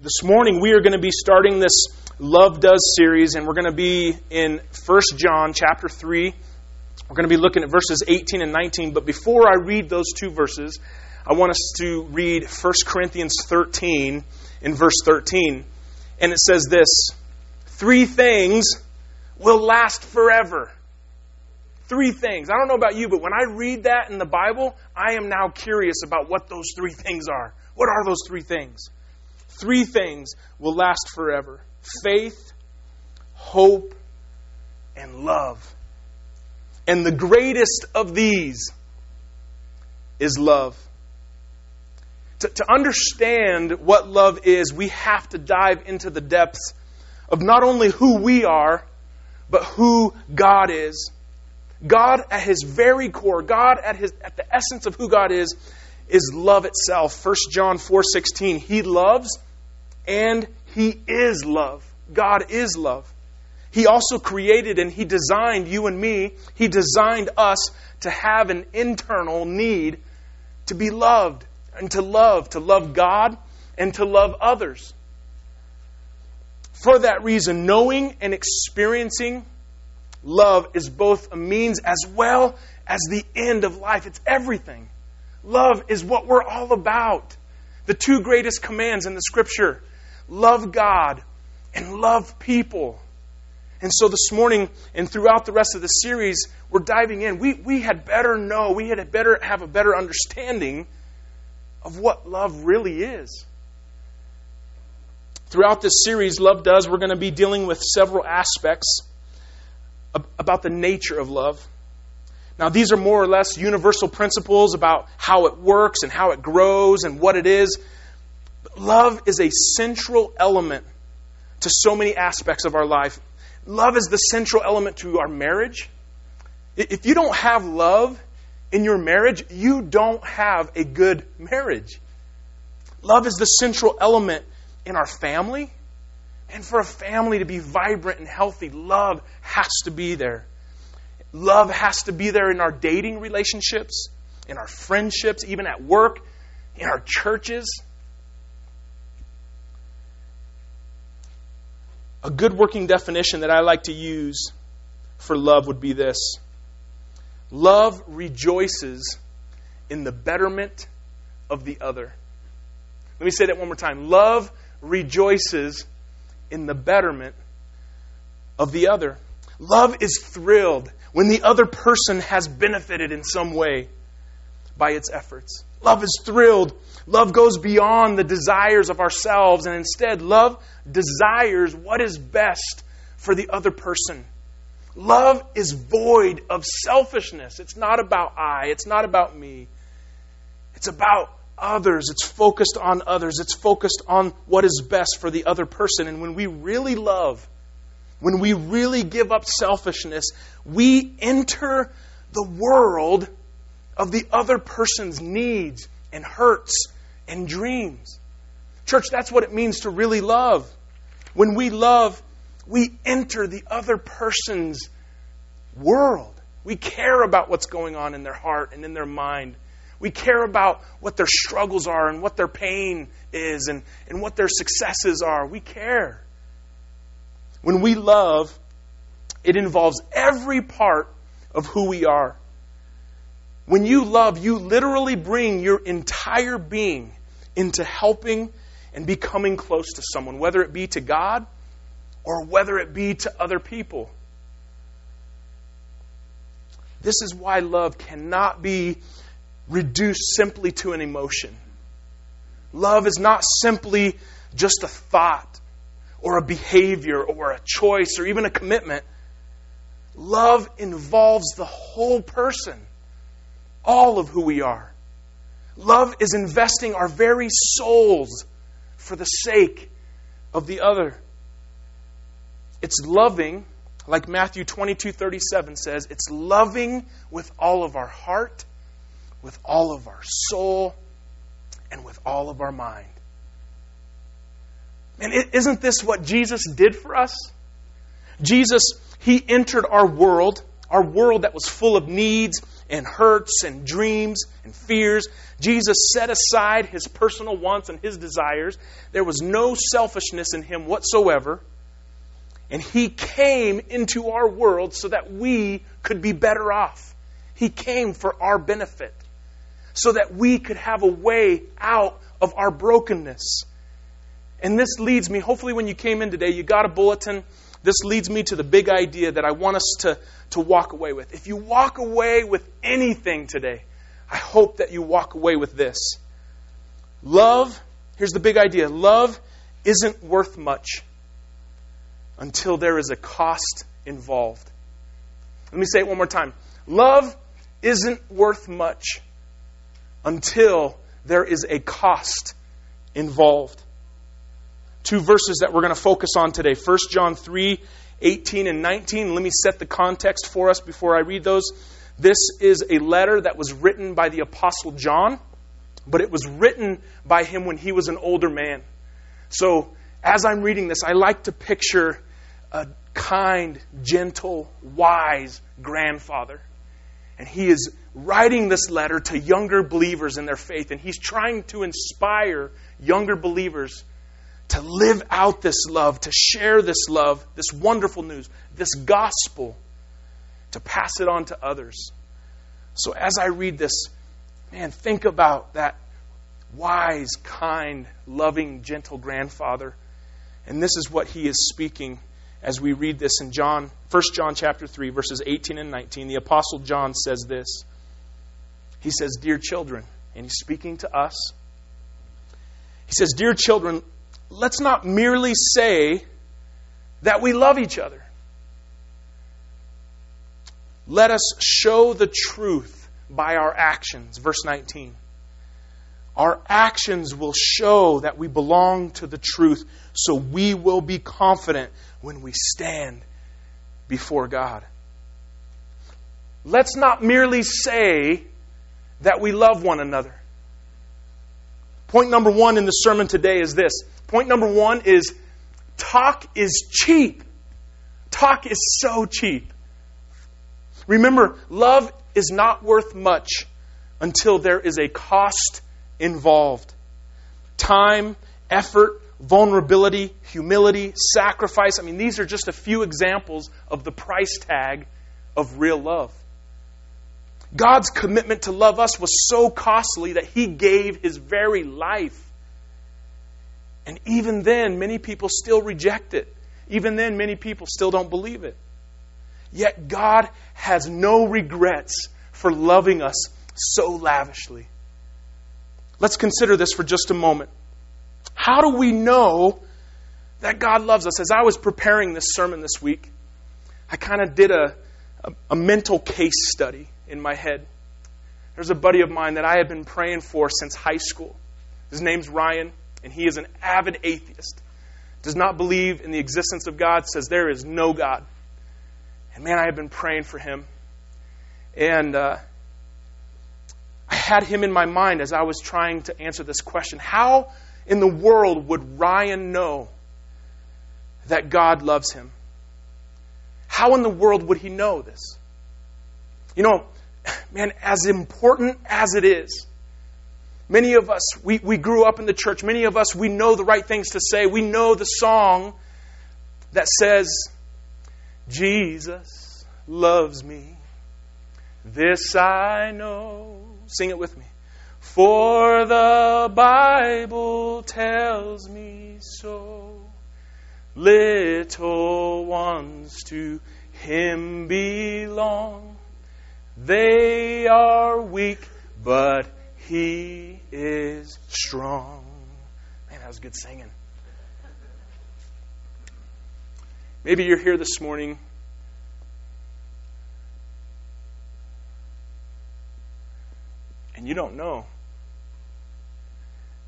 This morning we are going to be starting this Love Does series, and we're going to be in 1 John chapter 3. We're going to be looking at verses 18 and 19. But before I read those two verses, I want us to read 1 Corinthians 13 in verse 13. And it says this Three things will last forever. Three things. I don't know about you, but when I read that in the Bible, I am now curious about what those three things are. What are those three things? Three things will last forever faith, hope, and love. And the greatest of these is love. To, to, understand what love is, we have to dive into the depths of not only who we are, but who God is. God at his very core, God at his at the essence of who God is, is love itself. 1 John 4:16. He loves and He is love. God is love. He also created and He designed you and me. He designed us to have an internal need to be loved and to love, to love God and to love others. For that reason, knowing and experiencing love is both a means as well as the end of life. It's everything. Love is what we're all about. The two greatest commands in the scripture love God, and love people. And so this morning and throughout the rest of the series, we're diving in. We, we had better know, we had better have a better understanding of what love really is. Throughout this series, Love Does, we're going to be dealing with several aspects about the nature of love. Now, these are more or less universal principles about how it works and how it grows and what it is love is a central element to so many aspects of our life. Love is the central element to our marriage. If you don't have love in your marriage, you don't have a good marriage. Love is the central element in our family. And for a family to be vibrant and healthy, love has to be there. Love has to be there in our dating relationships, in our friendships, even at work, in our churches. A good working definition that I like to use for love would be this Love rejoices in the betterment of the other. Let me say that one more time. Love rejoices in the betterment of the other. Love is thrilled when the other person has benefited in some way by its efforts. Love is thrilled. Love goes beyond the desires of ourselves, and instead, love desires what is best for the other person. Love is void of selfishness. It's not about I, it's not about me. It's about others. It's focused on others. It's focused on what is best for the other person. And when we really love, when we really give up selfishness, we enter the world of the other person's needs and hurts and dreams. Church, that's what it means to really love. When we love, we enter the other person's world. We care about what's going on in their heart and in their mind. We care about what their struggles are and what their pain is and, and what their successes are. We care. When we love, it involves every part of who we are. When you love, you literally bring your entire being into helping and becoming close to someone, whether it be to God or whether it be to other people. This is why love cannot be reduced simply to an emotion. Love is not simply just a thought or a behavior or a choice or even a commitment. Love involves the whole person all of who we are. Love is investing our very souls for the sake of the other. It's loving, like Matthew 22 37 says, it's loving with all of our heart, with all of our soul, and with all of our mind. And isn't this what Jesus did for us? Jesus, He entered our world, our world that was full of needs and hurts and dreams and fears. Jesus set aside his personal wants and his desires. There was no selfishness in him whatsoever. And he came into our world so that we could be better off. He came for our benefit so that we could have a way out of our brokenness. And this leads me, hopefully, when you came in today, you got a bulletin. This leads me to the big idea that I want us to, to walk away with. If you walk away with anything today, I hope that you walk away with this. Love, here's the big idea love isn't worth much until there is a cost involved. Let me say it one more time. Love isn't worth much until there is a cost involved two verses that we're going to focus on today 1 John 3 18 and 19. Let me set the context for us before I read those. This is a letter that was written by the Apostle John, but it was written by him when he was an older man. So, as I'm reading this, I like to picture a kind, gentle, wise grandfather. And he is writing this letter to younger believers in their faith, and he's trying to inspire younger believers to live out this love, to share this love, this wonderful news, this gospel, to pass it on to others. So as I read this, man, think about that wise, kind, loving, gentle grandfather. And this is what he is speaking as we read this in John, 1 John chapter 3, verses 18 and 19. The apostle John says this. He says, "Dear children," and he's speaking to us. He says, "Dear children, let's not merely say that we love each other. Let us show the truth by our actions. Verse 19. Our actions will show that we belong to the truth, so we will be confident when we stand before God. Let's not merely say that we love one another. Point number one in the sermon today is this Point number one is talk is cheap. Talk is so cheap. Remember, love is not worth much until there is a cost involved. Time, effort, vulnerability, humility, sacrifice. I mean, these are just a few examples of the price tag of real love. God's commitment to love us was so costly that He gave His very life and even then, many people still reject it. Even then, many people still don't believe it. Yet God has no regrets for loving us so lavishly. Let's consider this for just a moment. How do we know that God loves us? As I was preparing this sermon this week, I kind of did a, a, a, mental case study in my head. There's a buddy of mine that I have been praying for since high school. His name's Ryan and he is an avid atheist, does not believe in the existence of God, says there is no God. And man, I have been praying for him. And uh, I had him in my mind as I was trying to answer this question How in the world would Ryan know that God loves him? How in the world would he know this? You know, man, as important as it is Many of us, we, we grew up in the church. Many of us, we know the right things to say. We know the song that says, Jesus loves me. This I know. Sing it with me. For the Bible tells me so. Little ones to Him belong. They are weak, but he is strong. Man, that was good singing. Maybe you're here this morning. And you don't know.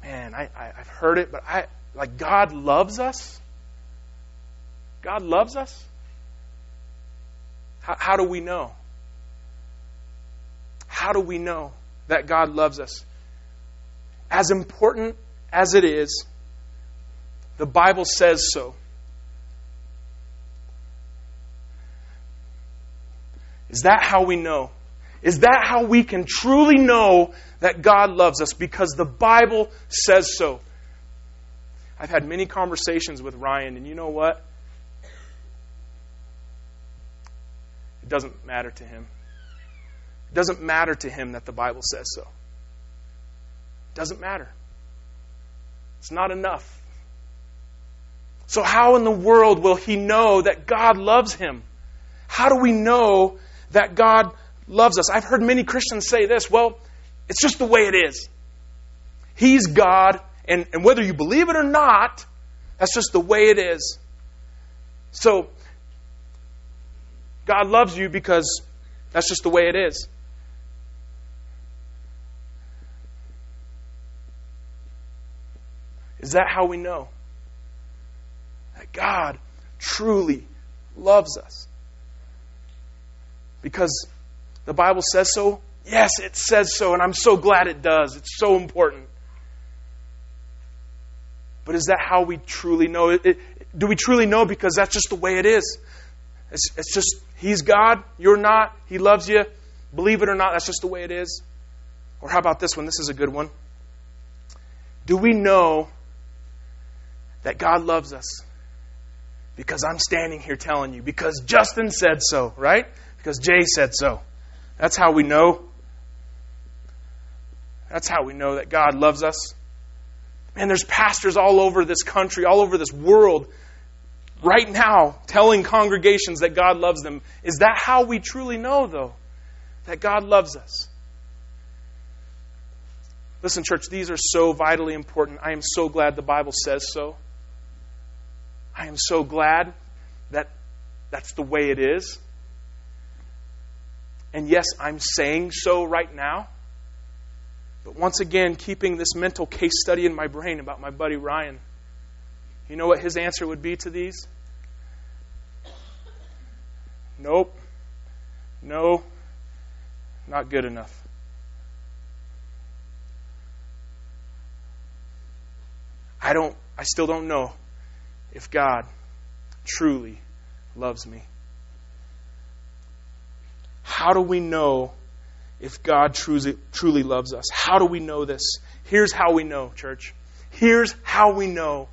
Man, I, I, have heard it, but I like God loves us. God loves us. How, how do we know? How do we know? that God loves us. As important as it is, the Bible says so. Is that how we know? Is that how we can truly know that God loves us? Because the Bible says so. I've had many conversations with Ryan, and you know what? It doesn't matter to him. It doesn't matter to him that the Bible says so. It doesn't matter. It's not enough. So, how in the world will he know that God loves him? How do we know that God loves us? I've heard many Christians say this well, it's just the way it is. He's God, and, and whether you believe it or not, that's just the way it is. So, God loves you because that's just the way it is. Is that how we know that God truly loves us? Because the Bible says so? Yes, it says so, and I'm so glad it does. It's so important. But is that how we truly know? It, it, do we truly know because that's just the way it is? It's, it's just, He's God, you're not, He loves you. Believe it or not, that's just the way it is. Or how about this one? This is a good one. Do we know that God loves us? Because I'm standing here telling you, because Justin said so, right? Because Jay said so. That's how we know. That's how we know that God loves us. And there's pastors all over this country, all over this world, right now, telling congregations that God loves them. Is that how we truly know, though, that God loves us? Listen, church, these are so vitally important. I am so glad the Bible says so. I am so glad that that's the way it is. And yes, I'm saying so right now. But once again, keeping this mental case study in my brain about my buddy Ryan, you know what his answer would be to these? Nope. No. Not good enough. I don't I still don't know if God truly loves me. How do we know if God truly, truly loves us. How do we know this? Here's how we know, church. Here's how we know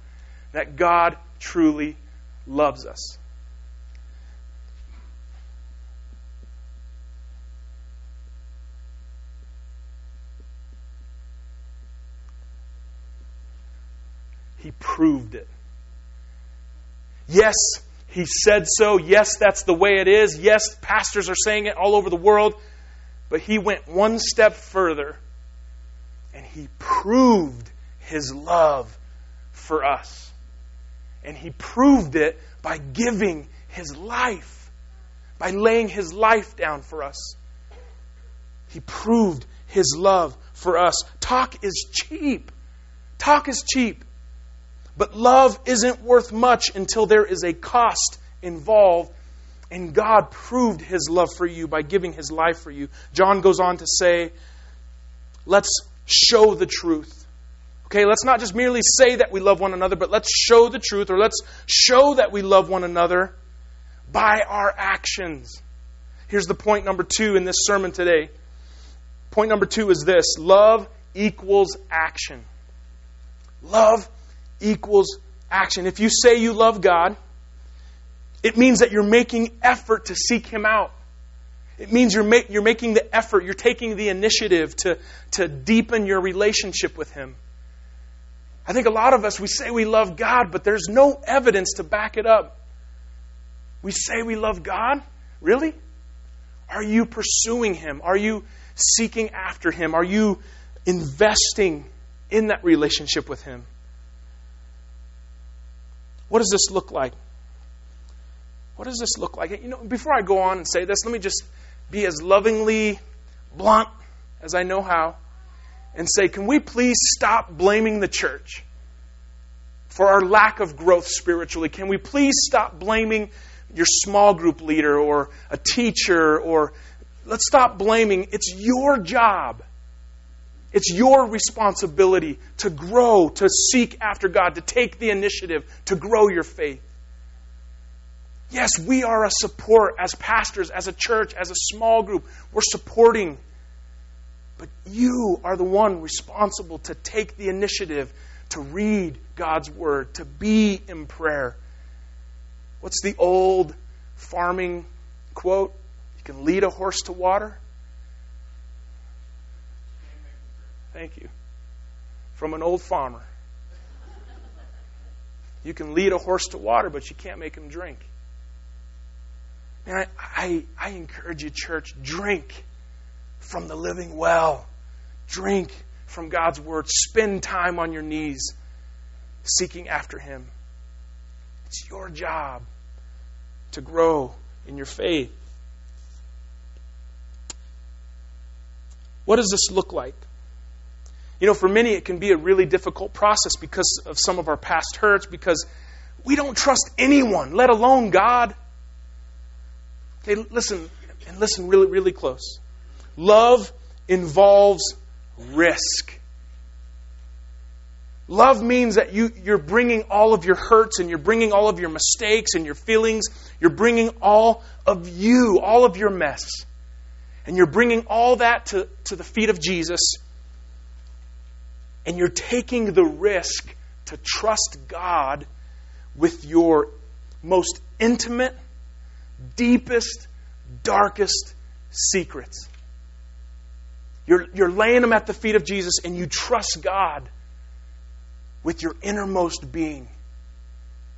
that God truly loves us. He proved it. Yes, he said so. Yes, that's the way it is. Yes, pastors are saying it all over the world. But he went one step further and he proved his love for us. And he proved it by giving his life, by laying his life down for us. He proved his love for us. Talk is cheap. Talk is cheap. But love isn't worth much until there is a cost involved and God proved his love for you by giving his life for you. John goes on to say, let's show the truth. Okay, let's not just merely say that we love one another, but let's show the truth, or let's show that we love one another by our actions. Here's the point number two in this sermon today. Point number two is this love equals action. Love equals action. If you say you love God, it means that you're making effort to seek Him out. It means you're, ma- you're making the effort, you're taking the initiative to, to deepen your relationship with Him. I think a lot of us, we say we love God, but there's no evidence to back it up. We say we love God? Really? Are you pursuing Him? Are you seeking after Him? Are you investing in that relationship with Him? What does this look like? What does this look like? You know, before I go on and say this, let me just be as lovingly blunt as I know how and say, can we please stop blaming the church for our lack of growth spiritually? Can we please stop blaming your small group leader or a teacher or let's stop blaming. It's your job. It's your responsibility to grow, to seek after God, to take the initiative, to grow your faith. Yes, we are a support as pastors, as a church, as a small group. We're supporting. But you are the one responsible to take the initiative to read God's Word, to be in prayer. What's the old farming quote? You can lead a horse to water. Thank you. From an old farmer. You can lead a horse to water, but you can't make him drink. Man, I, I, I encourage you, church, drink from the living well. Drink from God's Word. Spend time on your knees seeking after Him. It's your job to grow in your faith. What does this look like? You know, for many, it can be a really difficult process because of some of our past hurts, because we don't trust anyone, let alone God. Okay, listen, and listen really, really close. Love involves risk. Love means that you, you're bringing all of your hurts and you're bringing all of your mistakes and your feelings. You're bringing all of you, all of your mess. And you're bringing all that to, to the feet of Jesus. And you're taking the risk to trust God with your most intimate, deepest, darkest secrets. You're, you're laying them at the feet of Jesus and you trust God with your innermost being.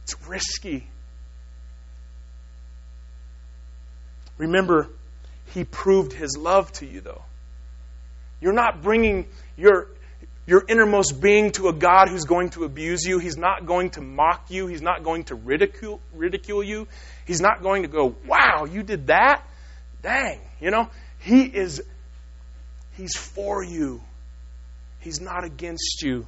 It's risky. Remember, He proved His love to you, though. You're not bringing your, your innermost being to a God who's going to abuse you. He's not going to mock you. He's not going to ridicule, ridicule you. He's not going to go, wow, you did that? Dang. You know, He is, He's for you. He's not against you.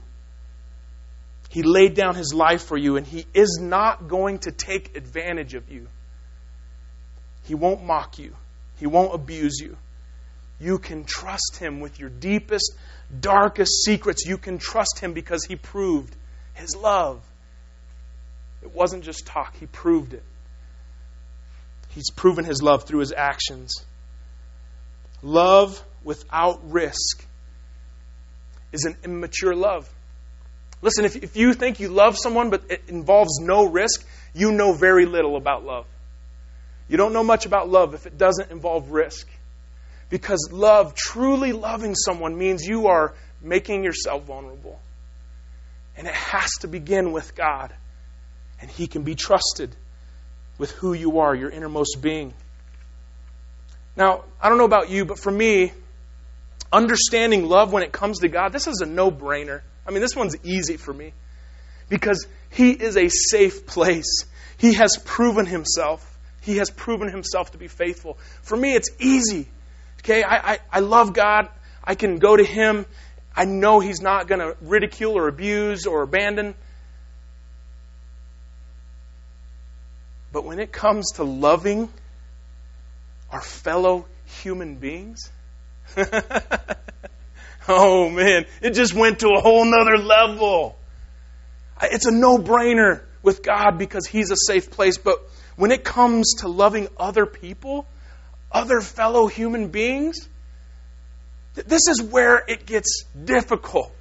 He laid down his life for you, and he is not going to take advantage of you. He won't mock you, he won't abuse you. You can trust him with your deepest, darkest secrets. You can trust him because he proved his love. It wasn't just talk, he proved it. He's proven his love through his actions. Love without risk is an immature love. Listen, if, if you think you love someone but it involves no risk, you know very little about love. You don't know much about love if it doesn't involve risk. Because love, truly loving someone, means you are making yourself vulnerable. And it has to begin with God. And He can be trusted with who you are, your innermost being. Now, I don't know about you, but for me, understanding love when it comes to God, this is a no brainer. I mean, this one's easy for me because He is a safe place. He has proven Himself. He has proven Himself to be faithful. For me, it's easy. Okay, I, I, I love God. I can go to Him. I know He's not going to ridicule or abuse or abandon. But when it comes to loving our fellow human beings, Oh man, it just went to a whole nother level. It's a no brainer with God because He's a safe place. But when it comes to loving other people, other fellow human beings, this is where it gets difficult.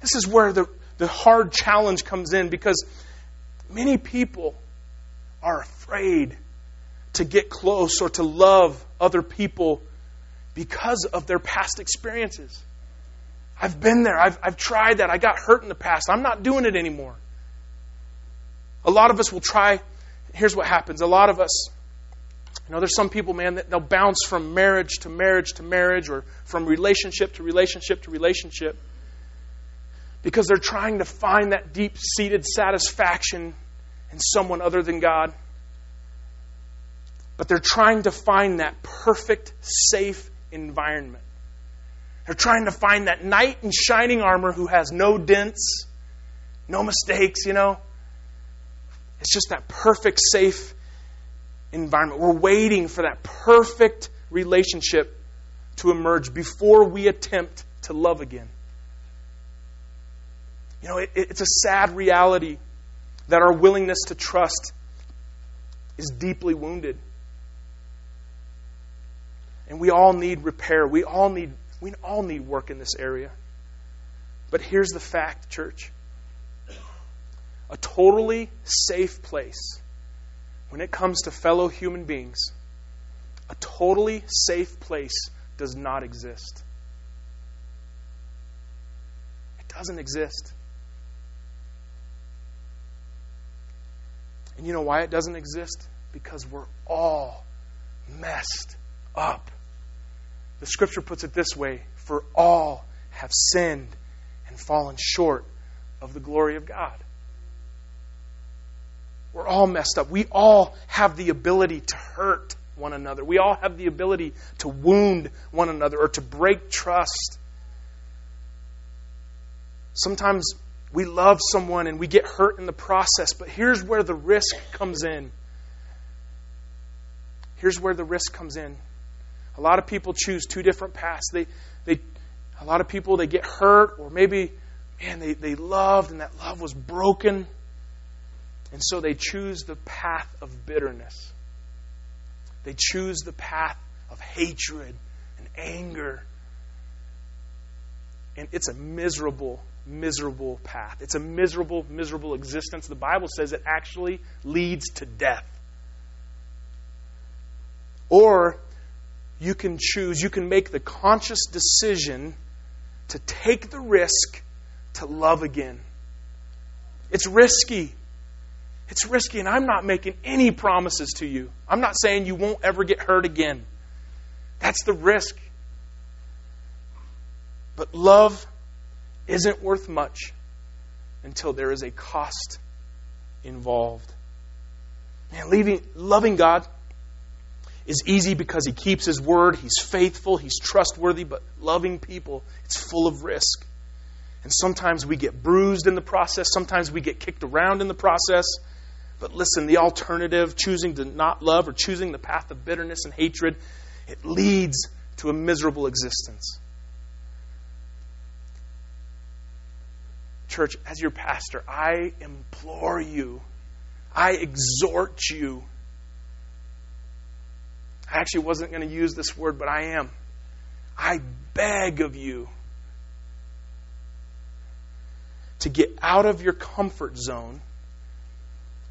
This is where the, the hard challenge comes in because many people are afraid to get close or to love other people because of their past experiences. I've been there. I've, I've tried that. I got hurt in the past. I'm not doing it anymore. A lot of us will try. Here's what happens. A lot of us, you know, there's some people, man, that they'll bounce from marriage to marriage to marriage or from relationship to relationship to relationship because they're trying to find that deep seated satisfaction in someone other than God. But they're trying to find that perfect, safe environment. They're trying to find that knight in shining armor who has no dents, no mistakes, you know. It's just that perfect, safe environment. We're waiting for that perfect relationship to emerge before we attempt to love again. You know, it, it's a sad reality that our willingness to trust is deeply wounded. And we all need repair. We all need we all need work in this area. But here's the fact, church. A totally safe place when it comes to fellow human beings, a totally safe place does not exist. It doesn't exist. And you know why it doesn't exist? Because we're all messed up. The scripture puts it this way For all have sinned and fallen short of the glory of God. We're all messed up. We all have the ability to hurt one another. We all have the ability to wound one another or to break trust. Sometimes we love someone and we get hurt in the process, but here's where the risk comes in. Here's where the risk comes in. A lot of people choose two different paths. They, they, a lot of people, they get hurt, or maybe, man, they, they loved and that love was broken. And so they choose the path of bitterness. They choose the path of hatred and anger. And it's a miserable, miserable path. It's a miserable, miserable existence. The Bible says it actually leads to death. Or you can choose, you can make the conscious decision to take the risk to love again. It's risky. It's risky, and I'm not making any promises to you. I'm not saying you won't ever get hurt again. That's the risk. But love isn't worth much until there is a cost involved. Man, leaving, loving God is easy because He keeps His word, He's faithful, He's trustworthy, but loving people, it's full of risk. And sometimes we get bruised in the process, sometimes we get kicked around in the process. But listen, the alternative, choosing to not love or choosing the path of bitterness and hatred, it leads to a miserable existence. Church, as your pastor, I implore you, I exhort you. I actually wasn't going to use this word, but I am. I beg of you to get out of your comfort zone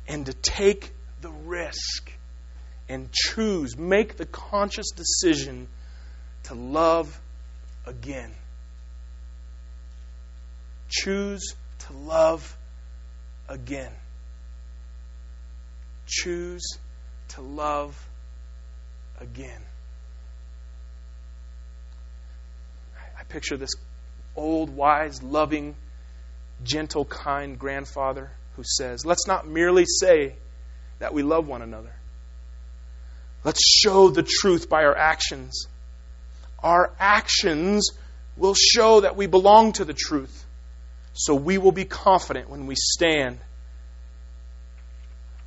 and to take the risk and choose, make the conscious decision to love again. Choose to love again. Choose to love again. I picture this old, wise, loving, gentle, kind grandfather who says, Let's not merely say that we love one another. Let's show the truth by our actions. Our actions will show that we belong to the truth. So we will be confident when we stand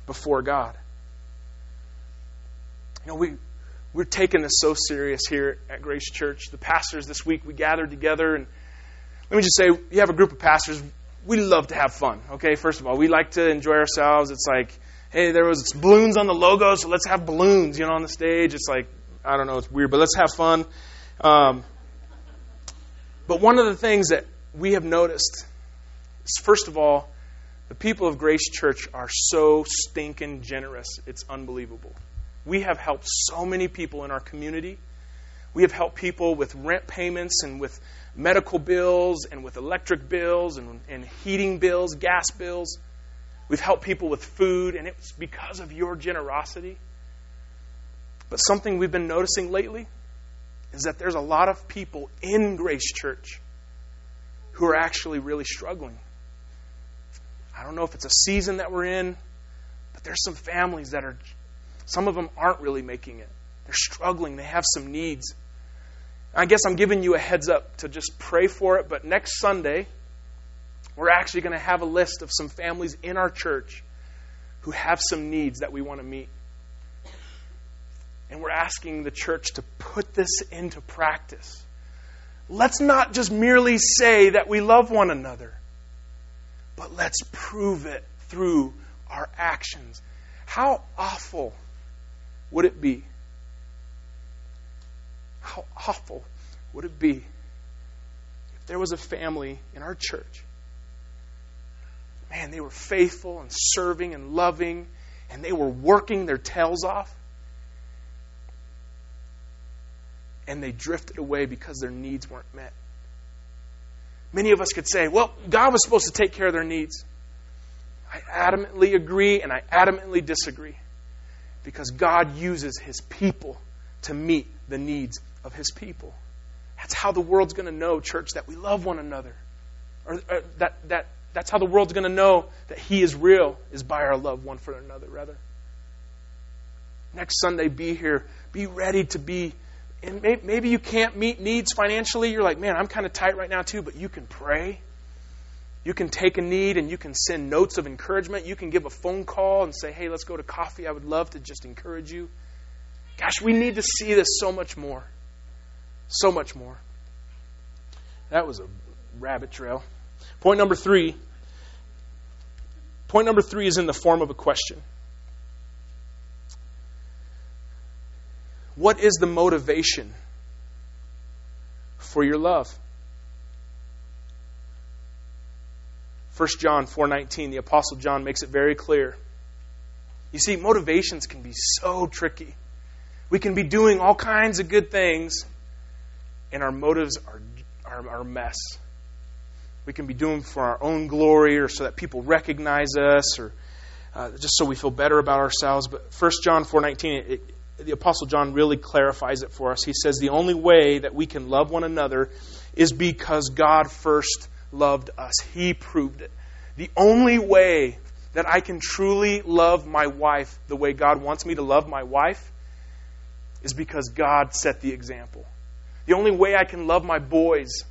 before God. You know, we, we're taking this so serious here at Grace Church. The pastors this week, we gathered together, and let me just say, you have a group of pastors we love to have fun. Okay, first of all, we like to enjoy ourselves. It's like, hey, there was balloons on the logo, so let's have balloons, you know, on the stage. It's like, I don't know, it's weird, but let's have fun. Um, but one of the things that we have noticed is, first of all, the people of Grace Church are so stinking generous. It's unbelievable. We have helped so many people in our community. We have helped people with rent payments and with medical bills and with electric bills and, and heating bills, gas bills. We've helped people with food, and it's because of your generosity. But something we've been noticing lately is that there's a lot of people in Grace Church who are actually really struggling. I don't know if it's a season that we're in, but there's some families that are, some of them aren't really making it. They're struggling, they have some needs. I guess I'm giving you a heads up to just pray for it, but next Sunday, we're actually going to have a list of some families in our church who have some needs that we want to meet. And we're asking the church to put this into practice. Let's not just merely say that we love one another, but let's prove it through our actions. How awful would it be? How awful would it be if there was a family in our church? Man, they were faithful and serving and loving, and they were working their tails off. And they drifted away because their needs weren't met. Many of us could say, well, God was supposed to take care of their needs. I adamantly agree and I adamantly disagree because God uses his people to meet the needs of his people. That's how the world's going to know, church, that we love one another. Or, or that, that, that's how the world's going to know that he is real, is by our love one for another, rather. Next Sunday, be here. Be ready to be. And maybe you can't meet needs financially. You're like, man, I'm kind of tight right now, too, but you can pray. You can take a need and you can send notes of encouragement. You can give a phone call and say, hey, let's go to coffee. I would love to just encourage you. Gosh, we need to see this so much more. So much more. That was a rabbit trail. Point number three. Point number three is in the form of a question. What is the motivation for your love? 1 John 4:19 the apostle John makes it very clear. You see motivations can be so tricky. We can be doing all kinds of good things and our motives are, are, are a mess. We can be doing for our own glory or so that people recognize us or uh, just so we feel better about ourselves. But 1 John 4.19, the Apostle John really clarifies it for us. He says the only way that we can love one another is because God first loved us. He proved it. The only way that I can truly love my wife the way God wants me to love my wife is because God set the example. The only way I can love my boys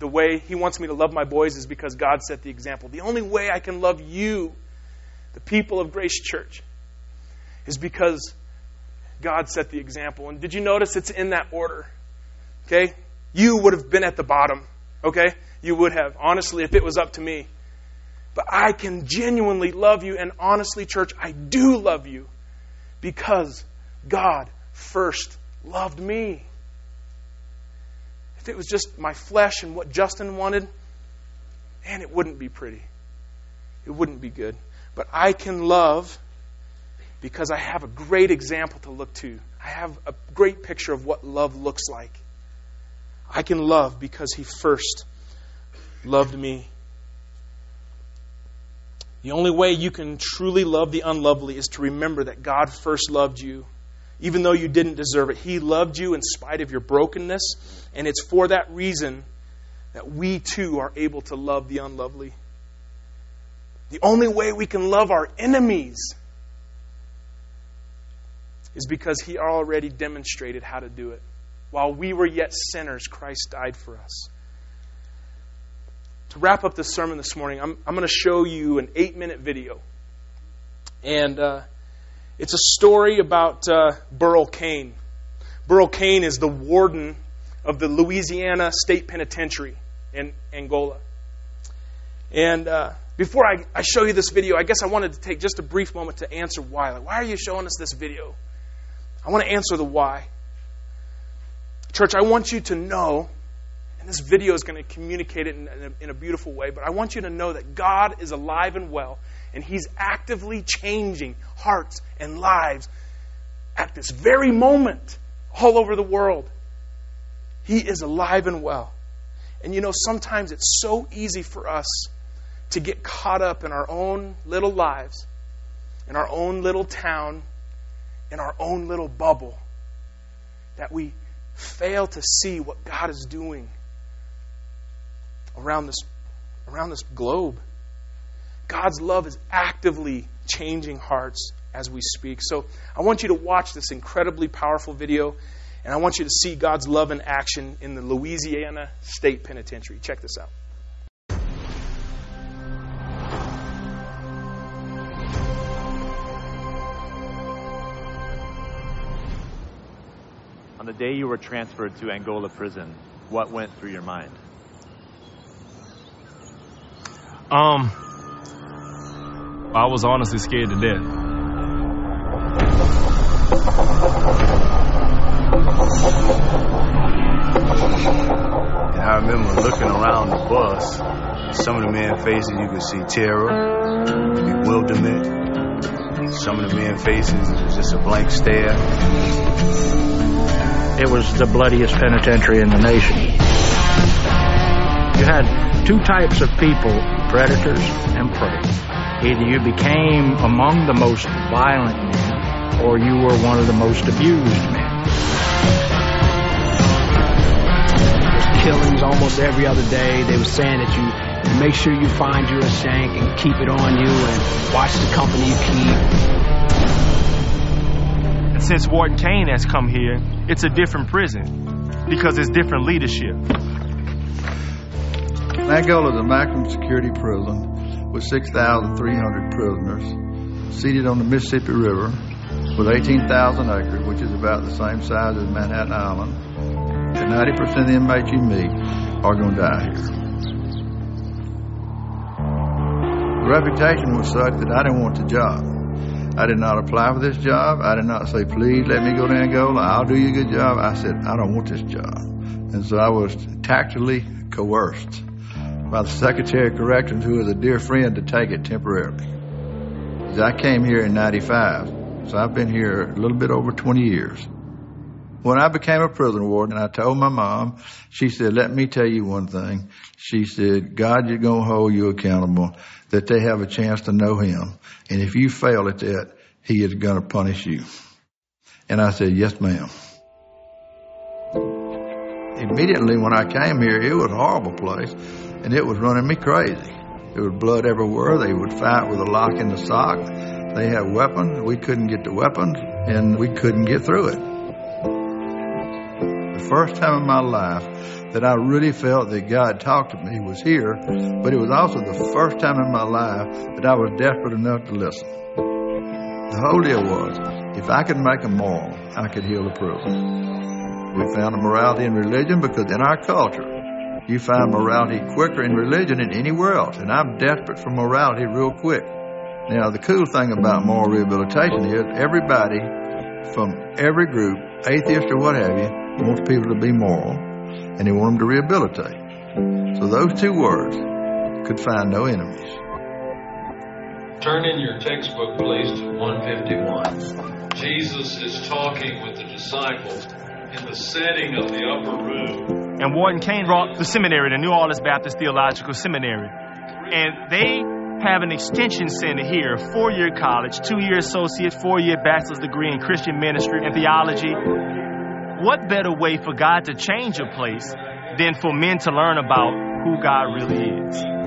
the way He wants me to love my boys is because God set the example. The only way I can love you, the people of Grace Church, is because God set the example. And did you notice it's in that order? Okay? You would have been at the bottom. Okay? You would have, honestly, if it was up to me. But I can genuinely love you, and honestly, church, I do love you because God first loved me. If it was just my flesh and what Justin wanted, man, it wouldn't be pretty. It wouldn't be good. But I can love because I have a great example to look to. I have a great picture of what love looks like. I can love because He first loved me. The only way you can truly love the unlovely is to remember that God first loved you even though you didn't deserve it. He loved you in spite of your brokenness, and it's for that reason that we too are able to love the unlovely. The only way we can love our enemies is because He already demonstrated how to do it. While we were yet sinners, Christ died for us. To wrap up this sermon this morning, I'm, I'm going to show you an eight minute video. And uh, it's a story about uh, Burl Cain. Burl Cain is the warden of the Louisiana State Penitentiary in Angola. And uh, before I, I, show you this video, I guess I wanted to take just a brief moment to answer why. Like, why are you showing us this video? I want to answer the why. Church, I want you to know, and this video is going to communicate it in, in, a, in a beautiful way, but I want you to know that God is alive and well and He's actively changing hearts and lives at this very moment all over the world. He is alive and well. And you know, sometimes it's so easy for us to get caught up in our own little lives, in our own little town, in our own little bubble, that we fail to see what God is doing around this, around this globe. God's love is actively changing hearts as we speak. So I want you to watch this incredibly powerful video, and I want you to see God's love in action in the Louisiana State Penitentiary. Check this out. On the day you were transferred to Angola prison, what went through your mind? Um, I was honestly scared to death. And I remember looking around the bus, some of the men faces you could see terror, bewilderment. Some of the men faces it was just a blank stare. It was the bloodiest penitentiary in the nation. You had two types of people, predators and prey. Either you became among the most violent men, or you were one of the most abused men. There's killings almost every other day. They were saying that you make sure you find you a shank and keep it on you and watch the company you keep. And since Warden Cain has come here, it's a different prison because it's different leadership. Angola is a maximum security prison with 6,300 prisoners seated on the Mississippi River with 18,000 acres, which is about the same size as Manhattan Island. And 90% of the inmates you meet are going to die here. The reputation was such that I didn't want the job. I did not apply for this job. I did not say, please let me go to Angola. I'll do you a good job. I said, I don't want this job. And so I was tactfully coerced by the Secretary of Corrections, who was a dear friend, to take it temporarily. I came here in 95, so I've been here a little bit over 20 years. When I became a prison warden, I told my mom, she said, let me tell you one thing. She said, God is going to hold you accountable, that they have a chance to know him. And if you fail at that, he is going to punish you. And I said, yes, ma'am. Immediately when I came here, it was a horrible place and it was running me crazy. There was blood everywhere. They would fight with a lock in the sock. They had weapons. We couldn't get the weapons and we couldn't get through it The first time in my life that I really felt that God talked to me was here, but it was also the first time in my life that I was desperate enough to listen. The whole was, if I could make them moral, I could heal the prison. We found a morality in religion because in our culture, you find morality quicker in religion than anywhere else, and I'm desperate for morality real quick. Now, the cool thing about moral rehabilitation is everybody from every group, atheist or what have you, wants people to be moral, and they want them to rehabilitate. So those two words could find no enemies. Turn in your textbook, please, to 151. Jesus is talking with the disciples in the setting of the upper room. And Warden Cain brought the seminary, the New Orleans Baptist Theological Seminary. And they have an extension center here, a four year college, two year associate, four year bachelor's degree in Christian ministry and theology. What better way for God to change a place than for men to learn about who God really is?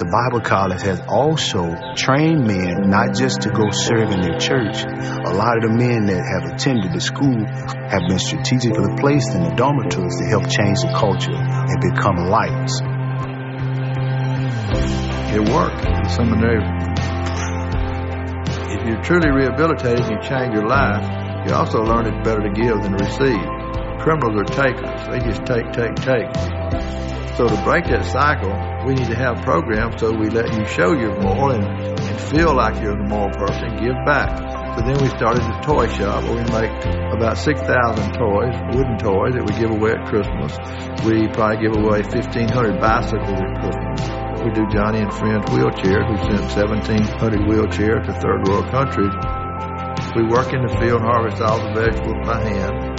The Bible College has also trained men not just to go serve in their church. A lot of the men that have attended the school have been strategically placed in the dormitories to help change the culture and become lights. It worked. The seminary. If you're truly rehabilitated and you change your life, you also learn it's better to give than to receive. Criminals are takers. They just take, take, take. So to break that cycle, we need to have programs so we let you show you're moral and, and feel like you're a moral person, give back. So then we started the toy shop where we make about 6,000 toys, wooden toys that we give away at Christmas. We probably give away 1,500 bicycles at Christmas. We do Joni and Friends wheelchairs. We sent 1,700 wheelchairs to third world countries. We work in the field, harvest all the vegetables by hand.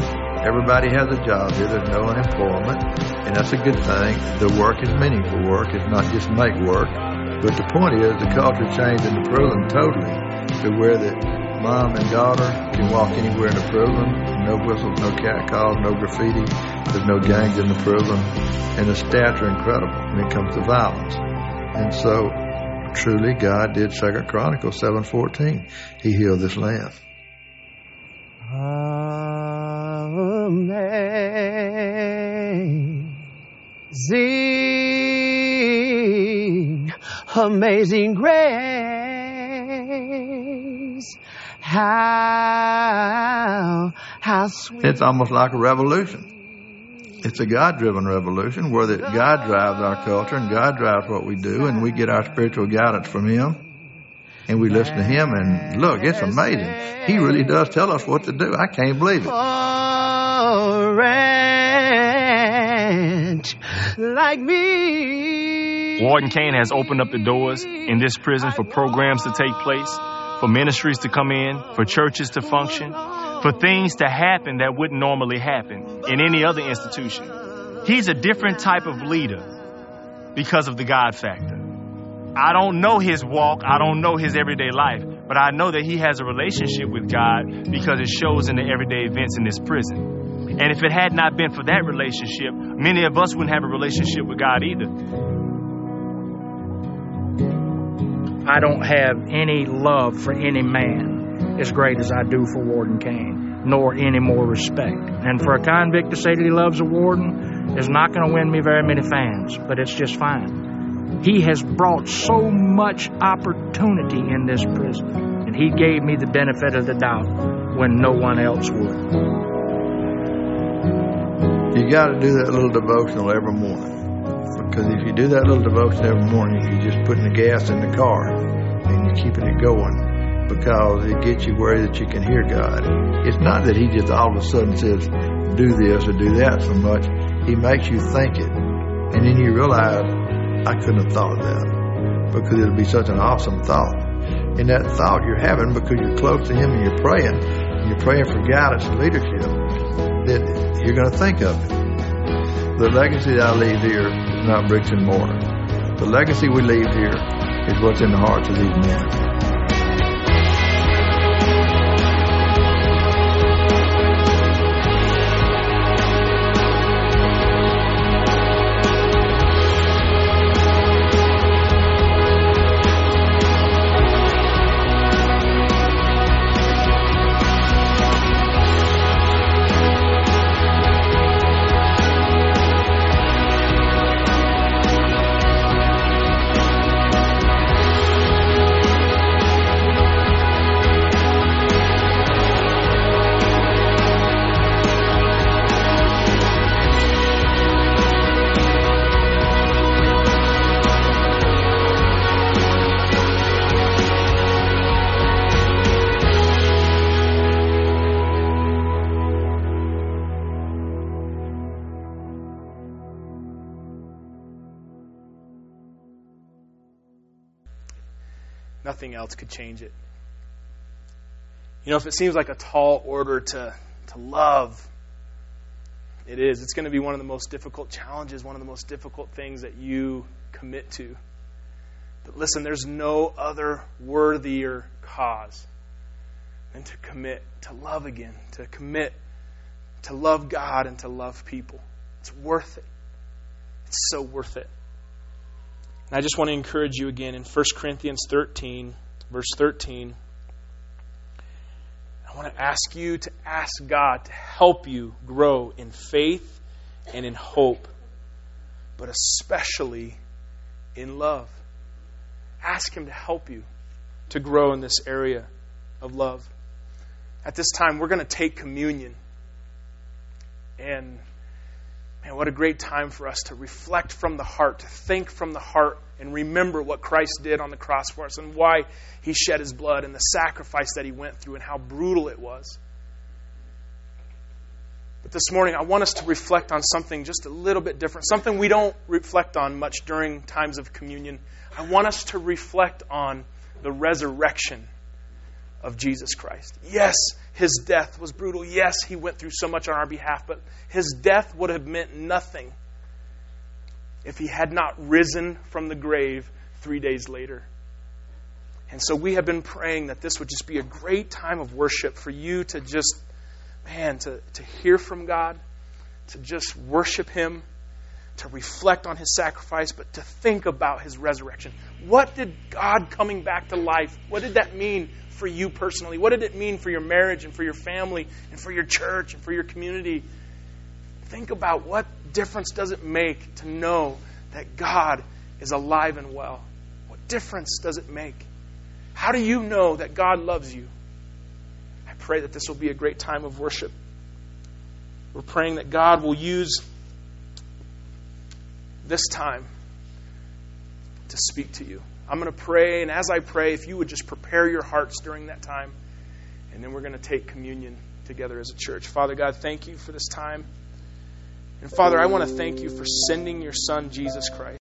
Everybody has a job here. There's no unemployment, and that's a good thing. The work is meaningful work. It's not just make work. But the point is, the culture changed in the prison totally to where that mom and daughter can walk anywhere in the prison. No whistles, no cat calls, no graffiti. There's no gangs in the prison, and the stats are incredible when it comes to violence. And so, truly, God did Second Chronicles seven fourteen. He healed this land. Ah. Amazing, amazing grace. How, how sweet. It's almost like a revolution. It's a God driven revolution where that God drives our culture and God drives what we do and we get our spiritual guidance from Him. and we listen to him. And look, it's amazing. He really does tell us what to do. I can't believe it. Like me. Warden Cain has opened up the doors in this prison for programs to take place, for ministries to come in, for churches to function, for things to happen that wouldn't normally happen in any other institution. He's a different type of leader because of the God factor. I don't know his walk, I don't know his everyday life, but I know that he has a relationship with God because it shows in the everyday events in this prison. And if it had not been for that relationship, many of us wouldn't have a relationship with God either. I don't have any love for any man as great as I do for Warden Cain, nor any more respect. And for a convict to say that he loves a warden is not going to win me very many fans, but it's just fine. He has brought so much opportunity in this prison, and he gave me the benefit of the doubt when no one else would. You got to do that little devotional every morning. Because if you do that little devotion every morning, you're just putting the gas in the car and you're keeping it going because it gets you where that you can hear God. It's not that He just all of a sudden says, do this or do that so much. He makes you think it. And then you realize, I couldn't have thought of that because it'll be such an awesome thought. And that thought you're having because you're close to Him and you're praying, and you're praying for guidance and leadership, that you're going to think of it. The legacy that I leave here is not bricks and mortar. The legacy we leave here is what's in the hearts of these men. Nothing else could change it. You know, if it seems like a tall order to, to love, it is. It's going to be one of the most difficult challenges, one of the most difficult things that you commit to. But listen, there's no other worthier cause than to commit to love again, to commit to love God and to love people. It's worth it. It's so worth it. And I just want to encourage you again in 1 Corinthians 13, verse 13. I want to ask you to ask God to help you grow in faith and in hope, but especially in love. Ask Him to help you to grow in this area of love. At this time, we're going to take communion. And Man, what a great time for us to reflect from the heart, to think from the heart, and remember what Christ did on the cross for us and why he shed his blood and the sacrifice that he went through and how brutal it was. But this morning, I want us to reflect on something just a little bit different, something we don't reflect on much during times of communion. I want us to reflect on the resurrection of Jesus Christ. Yes, his death was brutal. Yes, he went through so much on our behalf, but his death would have meant nothing if he had not risen from the grave three days later. And so we have been praying that this would just be a great time of worship for you to just, man, to, to hear from God, to just worship him, to reflect on his sacrifice, but to think about his resurrection. What did God coming back to life, what did that mean for you personally? What did it mean for your marriage and for your family and for your church and for your community? Think about what difference does it make to know that God is alive and well? What difference does it make? How do you know that God loves you? I pray that this will be a great time of worship. We're praying that God will use this time to speak to you. I'm going to pray, and as I pray, if you would just prepare your hearts during that time, and then we're going to take communion together as a church. Father God, thank you for this time. And Father, I want to thank you for sending your Son, Jesus Christ.